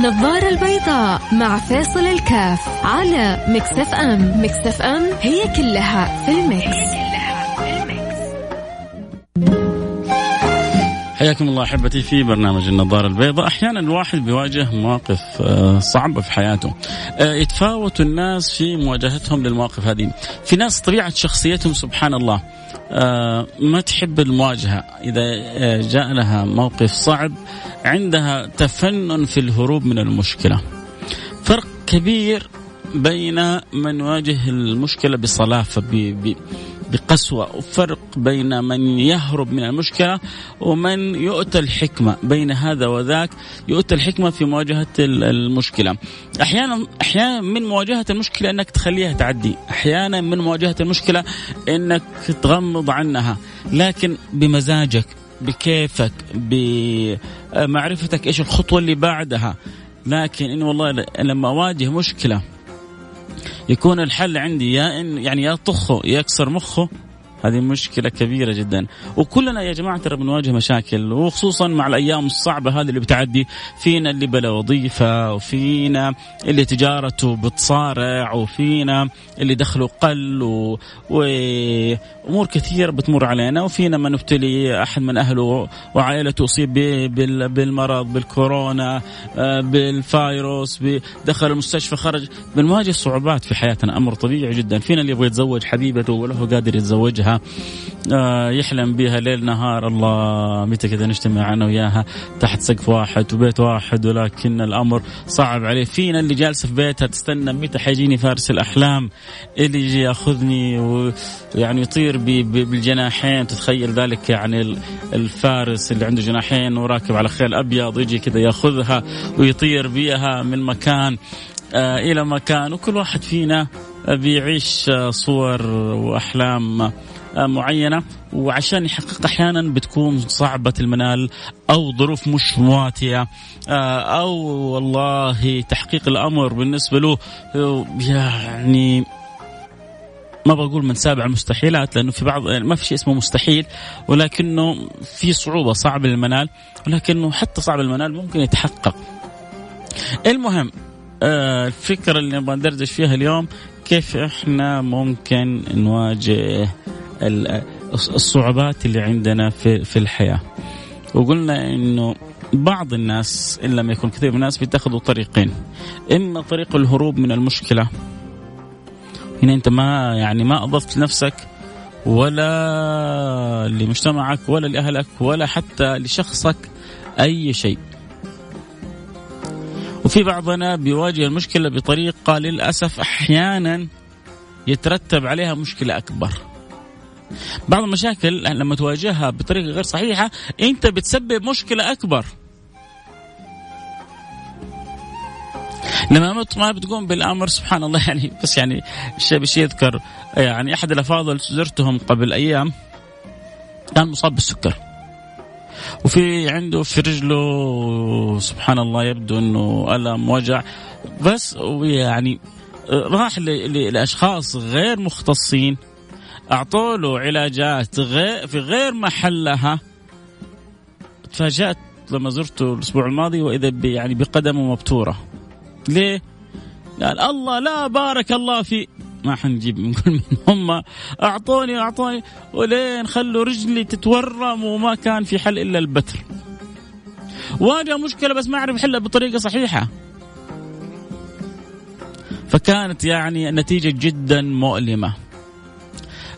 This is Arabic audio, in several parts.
النظارة البيضاء مع فيصل الكاف على Mix FM Mix FM هي كلها في ال Mix. حياكم الله أحبتي في برنامج النظارة البيضاء، أحيانا الواحد بيواجه مواقف آه، صعبة في حياته. آه، يتفاوت الناس في مواجهتهم للمواقف هذه. في ناس طبيعة شخصيتهم سبحان الله ما تحب المواجهة، إذا جاء لها موقف صعب عندها تفنن في الهروب من المشكلة. فرق كبير بين من يواجه المشكلة بصلافه بقسوة وفرق بين من يهرب من المشكلة ومن يؤتى الحكمة. بين هذا وذاك يؤتى الحكمة في مواجهة المشكلة. أحيانا أحيانا من مواجهة المشكلة أنك تخليها تعدي. أحيانا من مواجهة المشكلة أنك تغمض عنها. لكن بمزاجك بكيفك بمعرفتك إيش الخطوة اللي بعدها. لكن انه والله لما أواجه مشكلة يكون الحل عندي يا إن يعني يا طخه يكسر مخه هذه مشكلة كبيرة جدا. وكلنا يا جماعة ترى بنواجه مشاكل وخصوصا مع الأيام الصعبة هذه اللي بتعدي. فينا اللي بلا وظيفة وفينا اللي تجارته بتصارع وفينا اللي دخله قل و... وأمور كثيرة بتمر علينا. وفينا من ابتلي أحد من أهله وعائلته أصيب بال... بالمرض بالكورونا آه، بالفايروس دخل المستشفى خرج. بنواجه صعوبات في حياتنا أمر طبيعي جدا. فينا اللي يبغى يتزوج حبيبته وله قادر يتزوجها. آه، يحلم بها ليل نهار. الله متى كذا نجتمع أنا وياها تحت سقف واحد وبيت واحد ولكن الأمر صعب عليه. فينا اللي جالسة في بيتها تستنى متى حيجيني فارس الأحلام. اللي يجي يأخذني ويعني يطير بالجناحين. تتخيل ذلك يعني الفارس اللي عنده جناحين وراكب على خيل أبيض يجي كذا يأخذها ويطير بها من مكان آه، إلى مكان. وكل واحد فينا بيعيش صور وأحلام معينة وعشان يحقق أحيانا بتكون صعبة المنال أو ظروف مش مواتية أو والله تحقيق الأمر بالنسبة له يعني ما بقول من سابع المستحيلات لأنه في بعض ما في شيء اسمه مستحيل ولكنه في صعوبة صعب المنال ولكنه حتى صعب المنال ممكن يتحقق. المهم الفكرة اللي نبغى ندردش فيها اليوم كيف إحنا ممكن نواجه الصعوبات اللي عندنا في في الحياة. وقلنا إنه بعض الناس إن لم يكن كثير من الناس بيتخذوا طريقين. إما طريق الهروب من المشكلة. هنا أنت ما يعني ما أضفت لنفسك ولا لمجتمعك ولا لأهلك ولا حتى لشخصك أي شيء. وفي بعضنا بيواجه المشكلة بطريقة للأسف أحيانا يترتب عليها مشكلة أكبر. بعض المشاكل لما تواجهها بطريقة غير صحيحة أنت بتسبب مشكلة أكبر. لما ما بتقوم بالأمر سبحان الله يعني بس يعني الشيء يذكر يعني أحد الأفاضل زرتهم قبل أيام كان مصاب بالسكر. وفي عنده في رجله سبحان الله يبدو إنه ألم وجع. بس يعني راح لأشخاص غير مختصين. اعطوا له علاجات غير في غير محلها. تفاجأت لما زرته الأسبوع الماضي وإذا يعني بقدمه مبتورة. ليه؟ قال الله لا بارك الله في ما حنجيب من هم. اعطوني أعطوني. ولين خلوا رجلي تتورم وما كان في حل إلا البتر. واجه مشكلة بس ما أعرف احلها بطريقة صحيحة. فكانت يعني النتيجه جدا مؤلمة.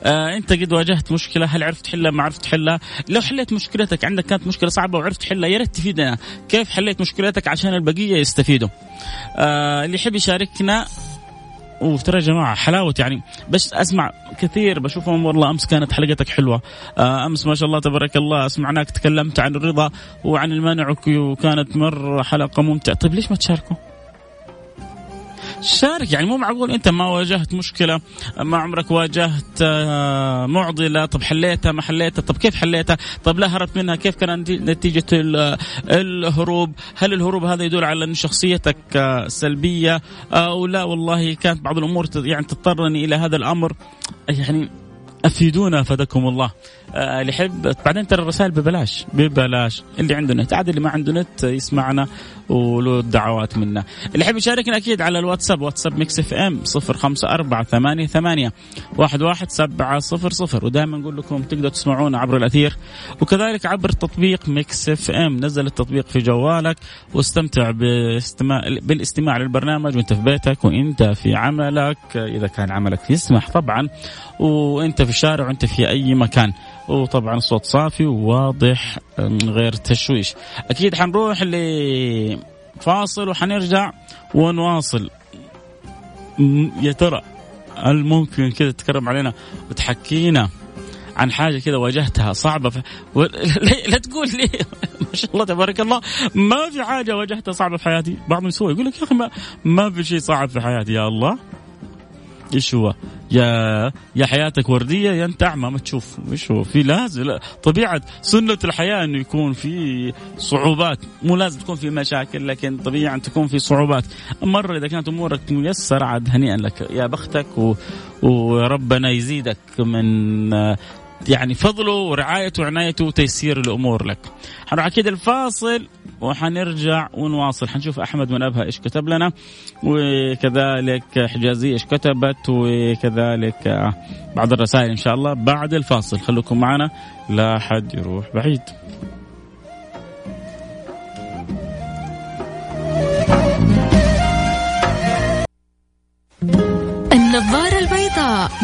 آه انت قد واجهت مشكلة هل عرفت تحلها ما عرفت تحلها لو حليت مشكلتك عندك كانت مشكلة صعبة وعرفت تحلها يا ريت تفيدنا. كيف حليت مشكلتك عشان البقية يستفيدوا؟ آه اللي يحب يشاركنا وترى يا جماعة حلاوة يعني. بس أسمع كثير بشوفهم والله أمس كانت حلقتك حلوة. آه، أمس ما شاء الله تبارك الله سمعناك تكلمت عن الرضا وعن المنع وكانت مرة حلقة ممتعة. طيب ليش ما تشاركوا؟ شارك. يعني مو معقول أنت ما واجهت مشكلة ما عمرك واجهت آه، معضلة طب حليتها ما حليتها طب كيف حليتها؟ طب لا هربت منها كيف كان نتيجة الهروب؟ هل الهروب هذا يدل على أن شخصيتك آه، سلبية؟ أو لا والله كانت بعض الأمور يعني تضطرني إلى هذا الأمر. يعني أفيدونا أفادكم الله. آه اللي يحب بعدين ترى الرسائل ببلاش ببلاش. اللي عنده نت عاد اللي ما عنده نت يسمعنا وله الدعوات منا. اللي يحب يشاركنا أكيد على الواتساب واتساب Mix FM 054 ثمانية ثمانية واحد واحد سبعة صفر صفر. ودائما نقول لكم تقدروا تسمعونا عبر الأثير. وكذلك عبر تطبيق Mix FM. نزل التطبيق في جوالك واستمتع باستماع بالاستماع للبرنامج. وانت في بيتك وانت في عملك. إذا كان عملك يسمح طبعا وانت في الشارع وانت في أي مكان. وطبعا الصوت صافي وواضح غير تشويش. أكيد حنروح لفاصل وحنرجع ونواصل. يا ترى هل ممكن كذا تتكرم علينا وتحكينا عن حاجة كذا واجهتها صعبة؟ ف... و... لا تقول لي. ما شاء الله تبارك الله. ما في حاجة واجهتها صعبة في حياتي. بعضهم يسوي يقول لك يا أخي ما... ما في شيء صعب في حياتي. يا الله. إيش هو؟ يا يا حياتك وردية يا أنت أعمى. ما تشوف. إيش هو؟ في لازم. طبيعة سنة الحياة إنه يكون في صعوبات. مو لازم تكون في مشاكل لكن طبيعي أن تكون في صعوبات. مرة إذا كانت أمورك ميسرة عاد هنيئا لك. يا بختك و... وربنا يزيدك من يعني فضله ورعايته وعنايته وتيسير الأمور لك. حنروح أكيد الفاصل وحنرجع ونواصل حنشوف أحمد من أبها إيش كتب لنا وكذلك حجازي إيش كتبت وكذلك بعض الرسائل إن شاء الله بعد الفاصل خليكم معنا لا حد يروح بعيد.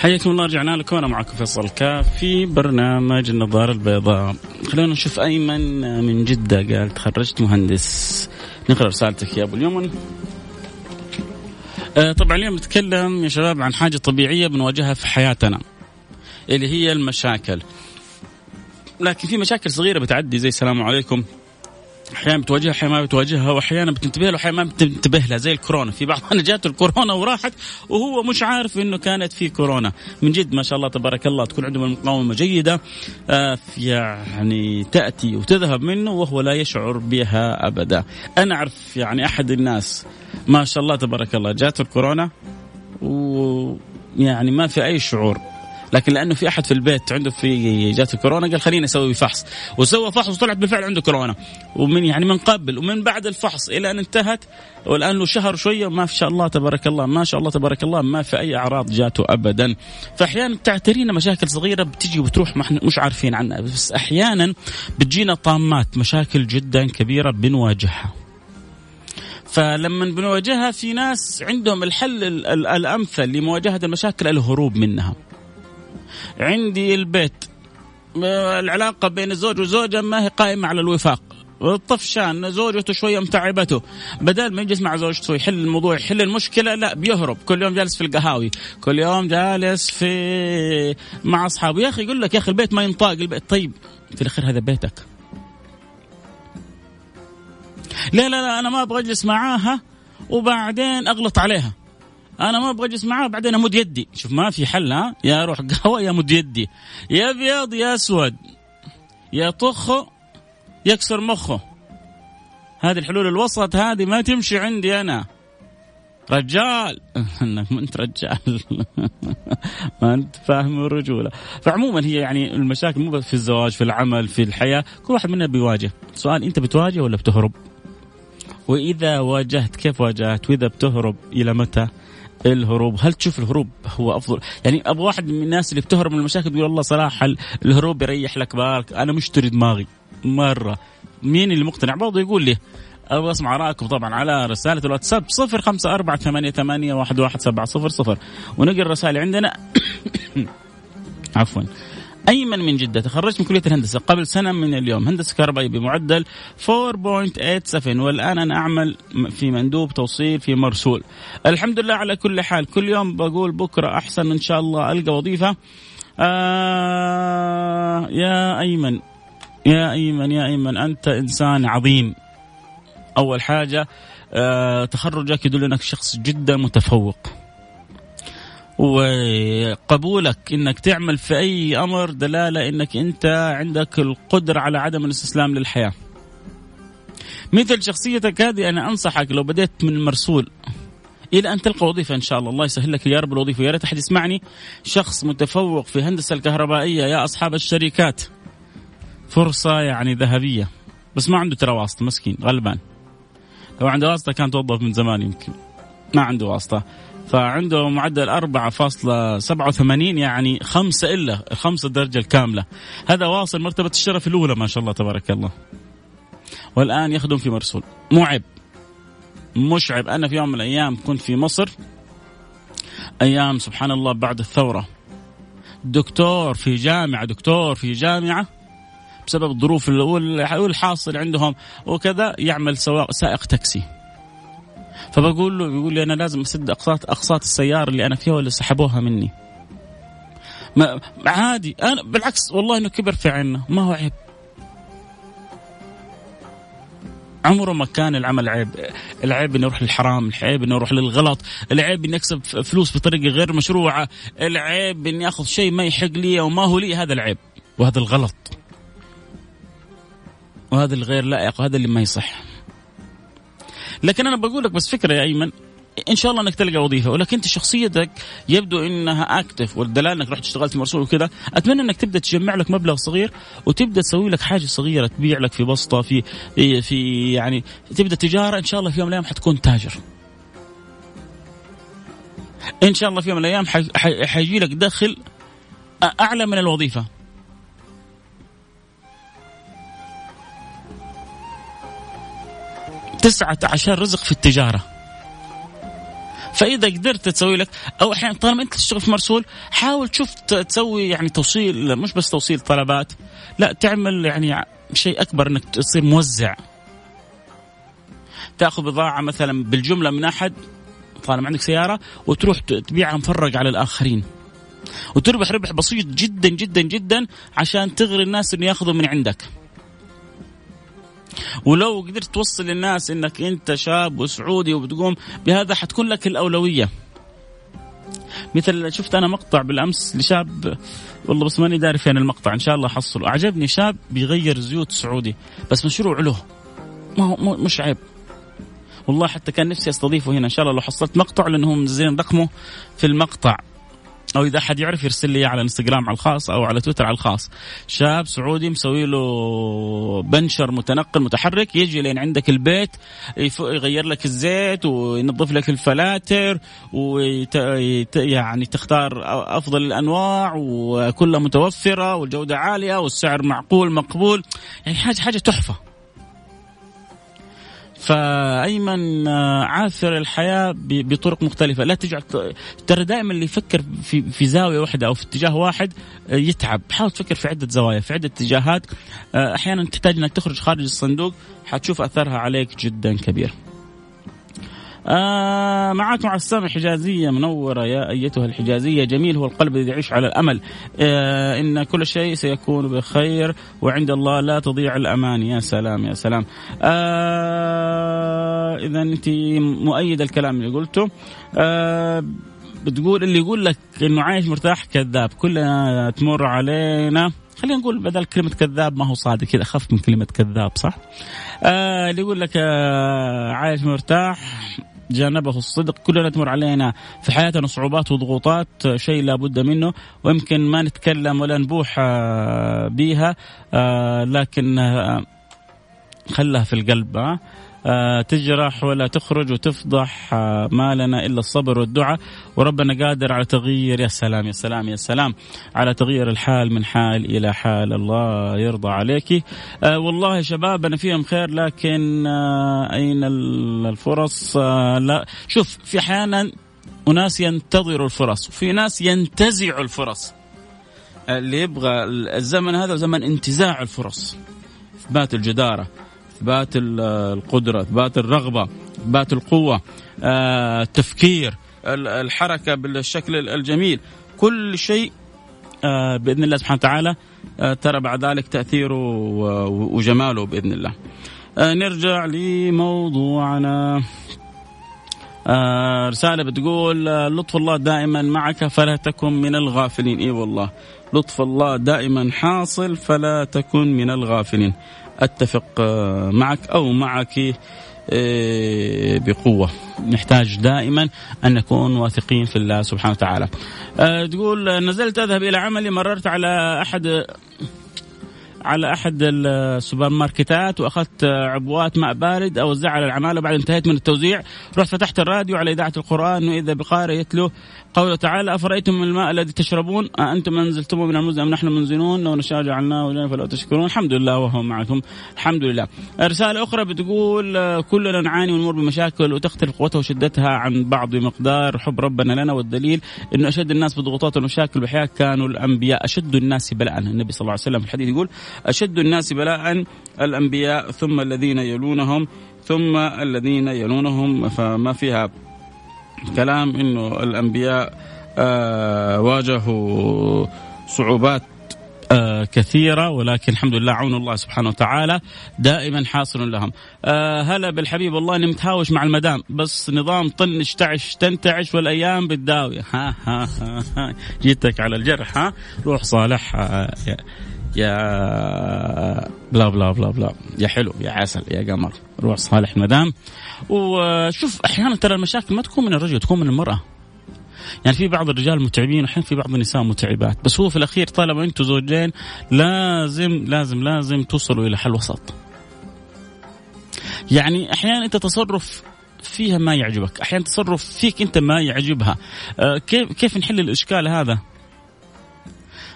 حياكم الله رجعنا لكم. أنا معكم فيصل كاف في برنامج النظارة البيضاء. خلونا نشوف أيمن من جدة قال تخرجت مهندس. نقرأ رسالتك يا أبو اليمن. آه طبعا اليوم نتكلم يا شباب عن حاجة طبيعية بنواجهها في حياتنا اللي هي المشاكل. لكن في مشاكل صغيرة بتعدي زي السلام عليكم. أحيانا بتواجهها أحيانا ما بتواجهها وأحيانا بتنتبه له واحيانا ما بتنتبه لها زي الكورونا. في بعضنا جاته الكورونا وراحت وهو مش عارف إنه كانت في كورونا. من جد ما شاء الله تبارك الله تكون عندهم المقاومة جيده آه يعني تأتي وتذهب منه وهو لا يشعر بها أبدا. أنا أعرف يعني أحد الناس ما شاء الله تبارك الله جاته الكورونا ويعني ما في أي شعور. لكن لأنه في أحد في البيت عنده في جاته كورونا قال خليني أسوي فحص. وسوى فحص وطلعت بالفعل عنده كورونا. ومن يعني من قبل ومن بعد الفحص إلى أن انتهت والآن له شهر شوية ما شاء الله تبارك الله ما شاء الله تبارك الله ما في أي أعراض جاته ابدا. فاحيانا تعترينا مشاكل صغيرة بتجي وتروح ما إحنا مش عارفين عنها بس أحيانا بتجينا طامات مشاكل جدا كبيرة بنواجهها. فلما بنواجهها في ناس عندهم الحل الأمثل لمواجهة المشاكل الهروب منها. عندي البيت. العلاقة بين الزوج والزوجه ما هي قائمة على الوفاق. طفشان زوجته شوية متعبته. بدل ما يجلس مع زوجته يحل الموضوع يحل المشكلة لا بيهرب. كل يوم جالس في القهاوي. كل يوم جالس في مع أصحابه. يا أخي يقول لك يا أخي البيت ما ينطاق البيت طيب. في الاخير هذا بيتك. لا لا لا أنا ما أبغى أجلس معاها وبعدين أغلط عليها. أنا ما أبغى أجلس معاه بعدين أمد يدي. شوف ما في حل ها؟ يا روح قهوة يا مد يدي. يا أبيض يا أسود. يا طخه يكسر مخه. هذه الحلول الوسط هذه ما تمشي عندي أنا. رجال. إنك ما أنت رجال. ما أنت فاهم الرجولة. فعموما هي يعني المشاكل مو بس في الزواج في العمل في الحياة. كل واحد منا بيواجه. سؤال أنت بتواجه ولا بتهرب؟ وإذا واجهت كيف واجهت؟ وإذا بتهرب إلى متى؟ الهروب. هل تشوف الهروب هو أفضل؟ يعني أبو واحد من الناس اللي بتهرب من المشاكل يقول والله صراحة الهروب يريح لك بالك؟ أنا مشتري دماغي مرة. مين اللي مقتنع؟ برضه يقول لي أبغى أسمع رأيكم طبعا على رسالة الواتساب صفر خمسة أربعة ثمانية, ثمانية واحد, واحد سبعة صفر صفر. ونقرأ الرسائل عندنا. عفوا. أيمن من جدة تخرجت من كلية الهندسة قبل سنة من اليوم. هندسة كهربائية بمعدل 4.87 والآن أنا أعمل في مندوب توصيل في مرسول. الحمد لله على كل حال. كل يوم بقول بكرة أحسن إن شاء الله ألقى وظيفة. آه يا أيمن يا أيمن يا أيمن أنت إنسان عظيم. أول حاجة آه تخرجك يدل انك شخص جدا متفوق. وقبولك إنك تعمل في أي أمر دلالة إنك أنت عندك القدرة على عدم الاستسلام للحياة. مثل شخصيتك هذه أنا أنصحك لو بديت من المرسول إلى أن تلقى وظيفة إن شاء الله. الله يسهل لك يا رب الوظيفة. يا ريت أحد يسمعني. شخص متفوق في هندسة الكهربائية يا أصحاب الشركات. فرصة يعني ذهبية. بس ما عنده ترى واسطة. مسكين. غلبان. لو عنده واسطة كان توظف من زمان يمكن. ما عنده واسطة. فعنده معدل 4.87 يعني خمسة إلا الخمسة الدرجة الكاملة. هذا واصل مرتبة الشرف الأولى ما شاء الله تبارك الله. والآن يخدم في مرسول. مو عيب مش عيب أنا في يوم من الأيام كنت في مصر. أيام سبحان الله بعد الثورة. دكتور في جامعة دكتور في جامعة. بسبب الظروف والحاصل عندهم وكذا يعمل سواق سائق تاكسي. فبقول له بيقول لي أنا لازم أسد اقساط أقساط السيارة اللي أنا فيها واللي سحبوها مني. ما عادي. أنا بالعكس والله إنه كبر في عنا. ما هو عيب. عمره ما كان العمل عيب. العيب إنه يروح للحرام العيب إنه يروح للغلط العيب اني اكسب فلوس بطريقة غير مشروعة العيب إني آخذ شيء ما يحق لي أو ما هو لي. هذا العيب. وهذا الغلط. وهذا الغير لائق وهذا اللي ما يصح. لكن أنا بقول لك بس فكرة يا أيمن إن شاء الله إنك تلقى وظيفة ولكن أنت شخصيتك يبدو إنها اكتف والدلال إنك رحت اشتغلت مرسول وكذا أتمنى إنك تبدأ تجمع لك مبلغ صغير وتبدأ تسوي لك حاجة صغيرة تبيع لك في بسطة في في يعني تبدأ تجارة إن شاء الله في يوم من الأيام حتكون تاجر. إن شاء الله في يوم من الأيام حيجي لك دخل أعلى من الوظيفة. تسعة عشر رزق في التجارة. فإذا قدرت تسوي لك أو أحيانا طالما أنت تشتغل في مرسول حاول تشوف تسوي يعني توصيل مش بس توصيل طلبات لا تعمل يعني شيء أكبر إنك تصير موزع. تأخذ بضاعة مثلا بالجملة من أحد طالما عندك سيارة وتروح تبيعها مفرق على الآخرين. وتربح ربح بسيط جدا جدا جدا عشان تغري الناس إنه يأخذوا من عندك. ولو قدرت توصل للناس إنك أنت شاب وسعودي وبتقوم بهذا حتكون لك الأولوية. مثل شفت أنا مقطع بالأمس لشاب والله بس ماني داري فين المقطع إن شاء الله احصله أعجبني شاب بيغير زيوت سعودي بس مشروع له. ما هو مش عيب. والله حتى كان نفسي أستضيفه هنا إن شاء الله لو حصلت مقطع لانهم منزلين رقمه في المقطع. أو إذا أحد يعرف يرسل لي على الانستغرام على الخاص أو على تويتر على الخاص. شاب سعودي مسوي له بنشر متنقل متحرك يجي لين عندك البيت يغير لك الزيت وينظف لك الفلاتر ويت... يعني تختار أفضل الأنواع وكلها متوفرة والجودة عالية والسعر معقول مقبول. يعني حاجة حاجة تحفة. فأيمن آه، عاثر الحياة بطرق مختلفة. لا تجعل ترى دائما اللي يفكر في في زاوية واحدة أو في اتجاه واحد آه، يتعب. حاول تفكر في عدة زوايا في عدة اتجاهات. آه، أحيانا تحتاج إنك تخرج خارج الصندوق حتشوف أثرها عليك جدا كبير آه معك مع السامع حجازية منورة. يا أيتها الحجازية جميل هو القلب الذي يعيش على الأمل. آه إن كل شيء سيكون بخير وعند الله لا تضيع الأمان. يا سلام يا سلام. آه إذا أنت مؤيد الكلام اللي قلته. آه بتقول اللي يقول لك إنه عايش مرتاح كذاب. كلنا تمر علينا. خلينا نقول بدل كلمة كذاب ما هو صادق. كذا أخف من كلمة كذاب صح؟ آه اللي يقول لك آه عايش مرتاح جانبه الصدق. كلنا تمر علينا في حياتنا صعوبات وضغوطات شيء لابد منه ويمكن ما نتكلم ولا نبوح آه، بيها آه، لكن آه، خلها في القلب آه، تجرح ولا تخرج وتفضح آه، ما لنا إلا الصبر والدعاء. وربنا قادر على تغيير يا سلام يا سلام يا سلام على تغيير الحال من حال إلى حال. الله يرضى عليك. آه، والله يا شباب أنا فيهم خير لكن أين الفرص؟ لا. شوف في أحيانا أناس ينتظروا الفرص وفي ناس ينتزعوا الفرص. اللي يبغى الزمن هذا زمن انتزاع الفرص اثبات الجدارة. أثبات القدرة أثبات الرغبة أثبات القوة آه، التفكير الحركة بالشكل الجميل. كل شيء آه، بإذن الله سبحانه وتعالى آه، ترى بعد ذلك تأثيره وجماله بإذن الله. نرجع لموضوعنا. آه رسالة بتقول لطف الله دائما معك فلا تكن من الغافلين. إي والله لطف الله دائما حاصل فلا تكن من الغافلين. أتفق معك أو معك إيه، بقوة. نحتاج دائما أن نكون واثقين في الله سبحانه وتعالى. أه تقول نزلت أذهب إلى عملي مررت على أحد على أحد السوبر ماركتات وأخذت عبوات ماء بارد اوزعها على العمالة بعد انتهيت من التوزيع. رحت فتحت الراديو على إذاعة القرآن وإذا بقارئ يتلو قوله تعالى أفرأيتم الماء الذي تشربون؟ أأنتم أنزلتموه من المزن أم نحن منزلون؟ لو نشاء جعلناه وجعلنا فلا تشكرون. الحمد لله وهو معكم. الحمد لله. رسالة أخرى بتقول كلنا نعاني ونمر بمشاكل وتختلف قوتها وشدتها عن بعض بمقدار حب ربنا لنا والدليل إنه أشد الناس بضغوطات والمشاكل بحياه كانوا الأنبياء أشد الناس بلاء النبي صلى الله عليه وسلم في الحديث يقول أشد الناس بلاء الأنبياء ثم الذين يلونهم ثم الذين يلونهم فما فيها كلام إنه الأنبياء آه واجهوا صعوبات آه كثيرة ولكن الحمد لله عون الله سبحانه وتعالى دائما حاصل لهم. آه هلا بالحبيب والله إني متهاوش مع المدام بس نظام طنش تعش تنتعش والأيام بتداوي ها ها ها, ها جيتك على الجرح ها روح صالح آه يا بلا بلا بلا بلا. يا حلو يا عسل يا قمر. روح صالح المدام وشوف أحيانا ترى المشاكل ما تكون من الرجل تكون من المرأة. يعني في بعض الرجال متعبين وحين في بعض النساء متعبات. بس هو في الأخير طالما أنتم زوجين لازم لازم لازم توصلوا إلى حل وسط. يعني أحيانا أنت تصرف فيها ما يعجبك. أحيانا تصرف فيك أنت ما يعجبها. آه، كيف كيف نحل الإشكال هذا؟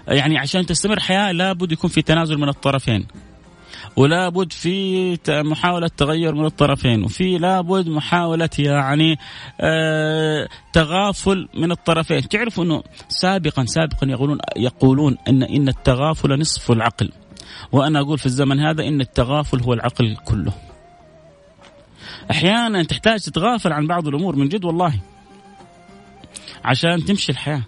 يعني عشان تستمر حياة لابد يكون في تنازل من الطرفين. ولا بد في محاولة تغير من الطرفين. وفي لابد محاولة يعني آه تغافل من الطرفين. تعرفوا أنه سابقا سابقا يقولون يقولون أن إن التغافل نصف العقل. وأنا أقول في الزمن هذا إن التغافل هو العقل كله. أحيانا تحتاج تتغافل عن بعض الأمور من جد والله عشان تمشي الحياة.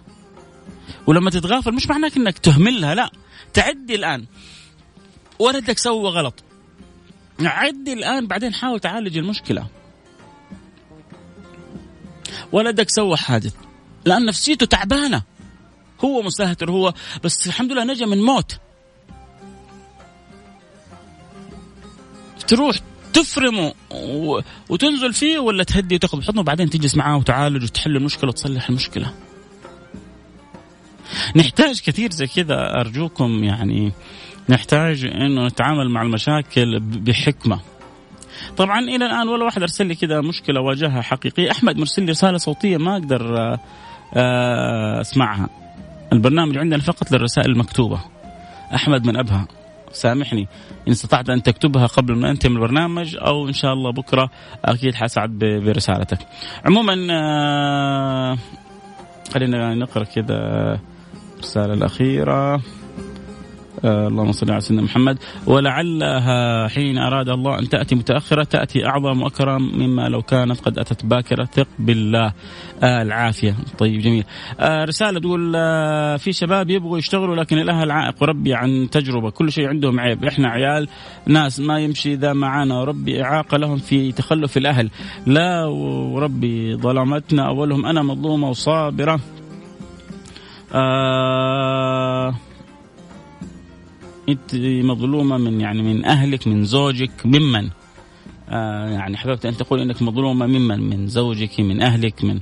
ولما تتغافل مش معناك إنك تهملها لا. تعدي الآن. ولدك سوى غلط. عدي الآن بعدين حاول تعالج المشكلة. ولدك سوى حادث لأن نفسيته تعبانة. هو مستهتر هو. بس الحمد لله نجا من موت. تروح تفرمه وتنزل فيه ولا تهدي وتاخذ بحضنه وبعدين تجلس معاه وتعالج وتحل المشكلة وتصلح المشكلة. نحتاج كثير زي كذا أرجوكم يعني نحتاج إنه نتعامل مع المشاكل بحكمة. طبعا إلى الآن ولا واحد أرسل لي كذا مشكلة واجهها حقيقية. أحمد مرسل لي رسالة صوتية ما أقدر آه، آه، أسمعها. البرنامج عندنا فقط للرسائل المكتوبة. أحمد من أبها. سامحني. إن استطعت أن تكتبها قبل ما أنتهي من البرنامج أو إن شاء الله بكرة أكيد حسعد برسالتك. عموما آه، خلينا نقرأ كذا. الرسالة الأخيرة. آه اللهم صل على سيدنا محمد. ولعلها حين أراد الله أن تأتي متأخرة تأتي أعظم وأكرم مما لو كانت قد أتت باكرة. ثق بالله. آه العافية. طيب جميل. آه رسالة تقول آه في شباب يبغوا يشتغلوا لكن الأهل عائق. وربي عن تجربة. كل شيء عندهم عيب. إحنا عيال ناس ما يمشي ذا معانا. وربي إعاقة لهم في تخلف الأهل. لا وربي ظلمتنا أولهم أنا مظلومة وصابرة. آه أنت مظلومة من يعني من أهلك من زوجك ممن؟ آه يعني حبيبتي أنت تقول إنك مظلومة ممن؟ من زوجك من أهلك من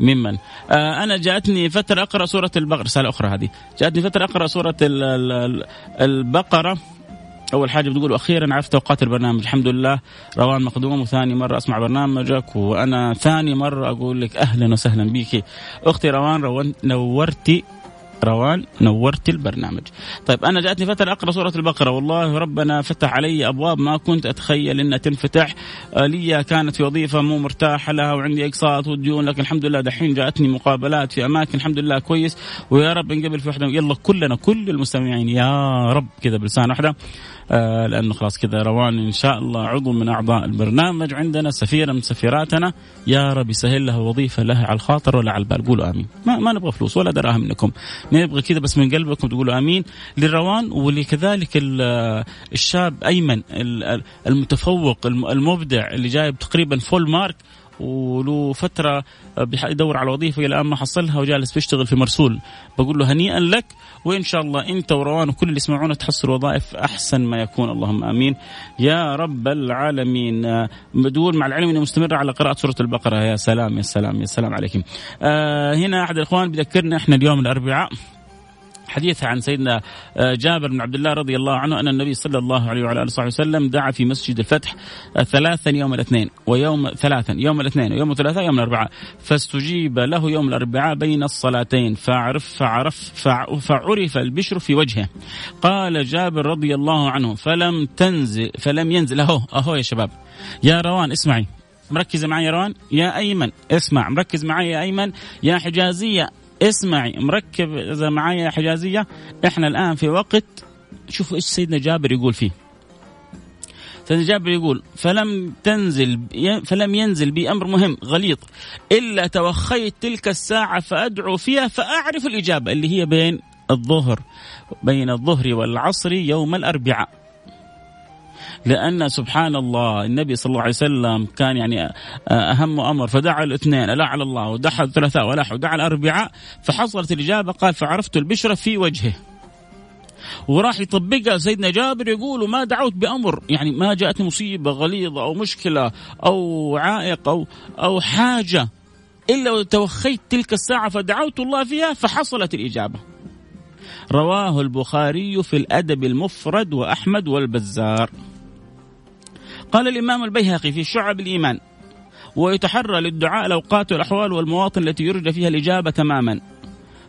ممن؟ آه أنا جاءتني فترة أقرأ سورة البقرة رسالة أخرى هذه. جاءتني فترة أقرأ سورة البقرة. أول حاجة بتقول أخيرا عرفت أوقات البرنامج. الحمد لله روان مخدوم وثاني مرة أسمع برنامجك وأنا ثاني مرة أقول لك أهلا وسهلا بك أختي روان روان نورتي روان نورت البرنامج. طيب أنا جاتني فترة أقرأ سورة البقرة. والله ربنا فتح علي أبواب ما كنت أتخيل أنها تنفتح. آه، لي كانت في وظيفة مو مرتاحة لها وعندي إقساط وديون لكن الحمد لله دحين جاتني مقابلات في أماكن. الحمد لله كويس. ويا رب نقبل في وحدة. يلا كلنا كل المستمعين يا رب كذا بلسان واحدة. لأنه خلاص كذا روان إن شاء الله عضو من أعضاء البرنامج عندنا سفيرة من سفيراتنا. يا رب يسهل لها وظيفة لها على الخاطر ولا على البال. قولوا آمين. ما, ما نبغى فلوس ولا دراهم منكم. نبغى كذا بس من قلبكم تقولوا آمين للروان ولكذلك الشاب أيمن المتفوق المبدع اللي جايب تقريبا فول مارك وله فترة يدور على وظيفة إلى الان ما حصلها وجالس بيشتغل في مرسول. بقول له هنيئا لك وإن شاء الله أنت وروان وكل اللي يسمعونا تحصل وظائف أحسن ما يكون. اللهم آمين. يا رب العالمين. بدون مع العلم إني مستمره على قراءة سورة البقرة. يا سلام يا سلام يا سلام عليكم. آه هنا أحد الإخوان بيذكرنا إحنا اليوم الأربعاء. حديث عن سيدنا آه، جابر بن عبد الله رضي الله عنه أن النبي صلى الله عليه وعلى آله وصحبه وسلم دعا في مسجد الفتح آه، ثلاثا يوم الاثنين ويوم ثلاثا يوم الاثنين ويوم الثلاثاء يوم الأربعاء. فاستجيب له يوم الأربعاء بين الصلاتين فعرف فعرف فعرف البشر في وجهه. قال جابر رضي الله عنه فلم تنزل فلم ينزل. أهو أهو يا شباب. يا روان اسمعي. مركزه معي يا روان؟ يا أيمن اسمع. مركز معي يا أيمن. يا حجازية اسمعي مركب إذا معايا حجازية. إحنا الآن في وقت شوفوا إيش سيدنا جابر يقول فيه. سيدنا جابر يقول فلم تنزل فلم ينزل بي أمر مهم غليظ. إلا توخيت تلك الساعة فأدعو فيها فأعرف الإجابة. اللي هي بين الظهر بين الظهر والعصر يوم الأربعاء. لأن سبحان الله النبي صلى الله عليه وسلم كان يعني أهم أمر. فدعا الاثنين ألا على الله ودعا الثلاثاء ولا ودعا الأربعاء. فحصلت الإجابة قال فعرفت البشرة في وجهه. وراح يطبقها سيدنا جابر يقول ما دعوت بأمر. يعني ما جاءتني مصيبة غليظة أو مشكلة أو عائق أو أو حاجة. إلا وتوخيت تلك الساعة فدعوت الله فيها فحصلت الإجابة. رواه البخاري في الأدب المفرد وأحمد والبزار. قال الإمام البيهقي في شعب الإيمان ويتحرى للدعاء الأوقات والأحوال والمواطن التي يرجى فيها الإجابة تماما.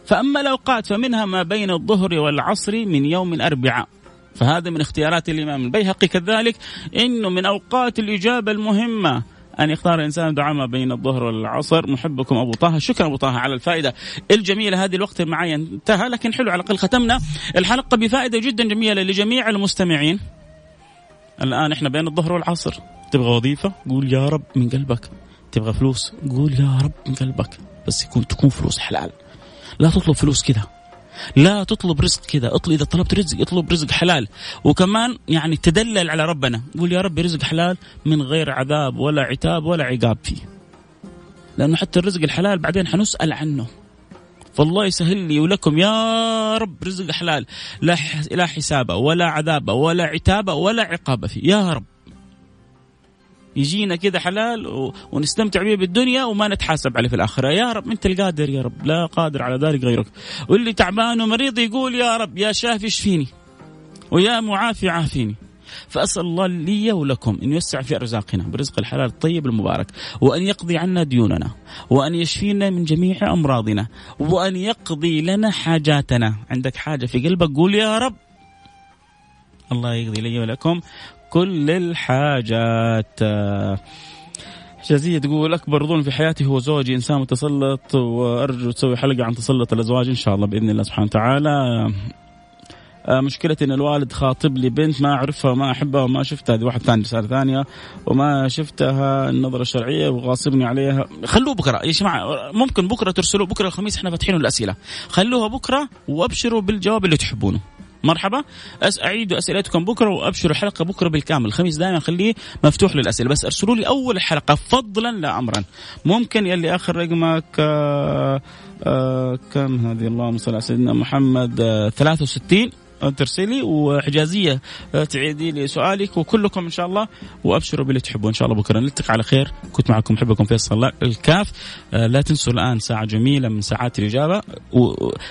فأما الأوقات فمنها ما بين الظهر والعصر من يوم الأربعاء. فهذا من اختيارات الإمام البيهقي. كذلك إنه من أوقات الإجابة المهمة أن يختار الإنسان دعاء ما بين الظهر والعصر. محبكم أبو طه. شكرا أبو طه على الفائدة الجميلة. هذه الوقت معي انتهى لكن حلو على الأقل ختمنا الحلقة بفائدة جدا جميلة لجميع المستمعين. الآن إحنا بين الظهر والعصر. تبغى وظيفة؟ قول يا رب من قلبك. تبغى فلوس؟ قول يا رب من قلبك. بس يكون تكون فلوس حلال. لا تطلب فلوس كذا لا تطلب رزق كذا اطلب إذا طلبت رزق اطلب رزق حلال. وكمان يعني تدلل على ربنا. قول يا رب رزق حلال من غير عذاب ولا عتاب ولا عقاب فيه. لأنه حتى الرزق الحلال بعدين حنسأل عنه. فالله يسهل لي ولكم يا رب رزق حلال. لا لا حساب ولا عذاب ولا عتاب ولا عقاب فيه. يا رب. يجينا كذا حلال ونستمتع به بالدنيا وما نتحاسب عليه في الآخرة. يا رب أنت القادر يا رب. لا قادر على ذلك غيرك. واللي تعبان ومريض يقول يا رب يا شافي اشفيني ويا معافي عافيني. فأسأل الله لي ولكم أن يوسع في أرزاقنا برزق الحلال الطيب المبارك وأن يقضي عنا ديوننا وأن يشفينا من جميع أمراضنا وأن يقضي لنا حاجاتنا. عندك حاجة في قلبك؟ قول يا رب. الله يقضي لي ولكم كل الحاجات. حجازية تقول أكبر ظلم في حياتي هو زوجي إنسان متسلط وأرجو تسوي حلقة عن تسلط الأزواج إن شاء الله بإذن الله سبحانه وتعالى. آه، مشكلتي إن الوالد خاطب لي بنت ما أعرفها وما أحبها وما شفتها. هذه واحد ثاني رساله ثانية. وما شفتها النظرة الشرعية وغاصبني عليها. خلوه بكرة. يا جماعة ممكن بكرة ترسلوا بكرة الخميس إحنا فاتحين الأسئلة. خلوها بكرة وأبشروا بالجواب اللي تحبونه. مرحبا. أس اعيدوا أسئلتكم بكرة وأبشروا الحلقة بكرة بالكامل. الخميس دائما خليه مفتوح للأسئلة. بس ارسلوا لي أول الحلقة فضلا لا امرا. ممكن يلي آخر رقمك آه آه كم هذه؟ اللهم صل على سيدنا محمد آه 63 ترسلي وحجازيه آه، تعيدي لي سؤالك. وكلكم إن شاء الله وأبشروا باللي تحبوا إن شاء الله بكرة نلتقي على خير. كنت معكم محبكم فيصل الكاف. آه، لا تنسوا الآن ساعة جميلة من ساعات الإجابة.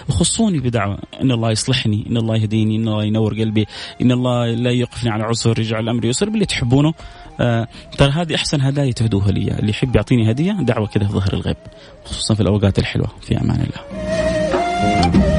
وخصوني بدعوة. إن الله يصلحني إن الله يهديني إن الله ينور قلبي إن الله لا يوقفني على عسر يجعل الأمر يسر باللي تحبونه. آه ترى هذه أحسن هدايا تهدوها لي. اللي يحب يعطيني هدية دعوة كذا في ظهر الغيب. خصوصا في الأوقات الحلوة. في أمان الله.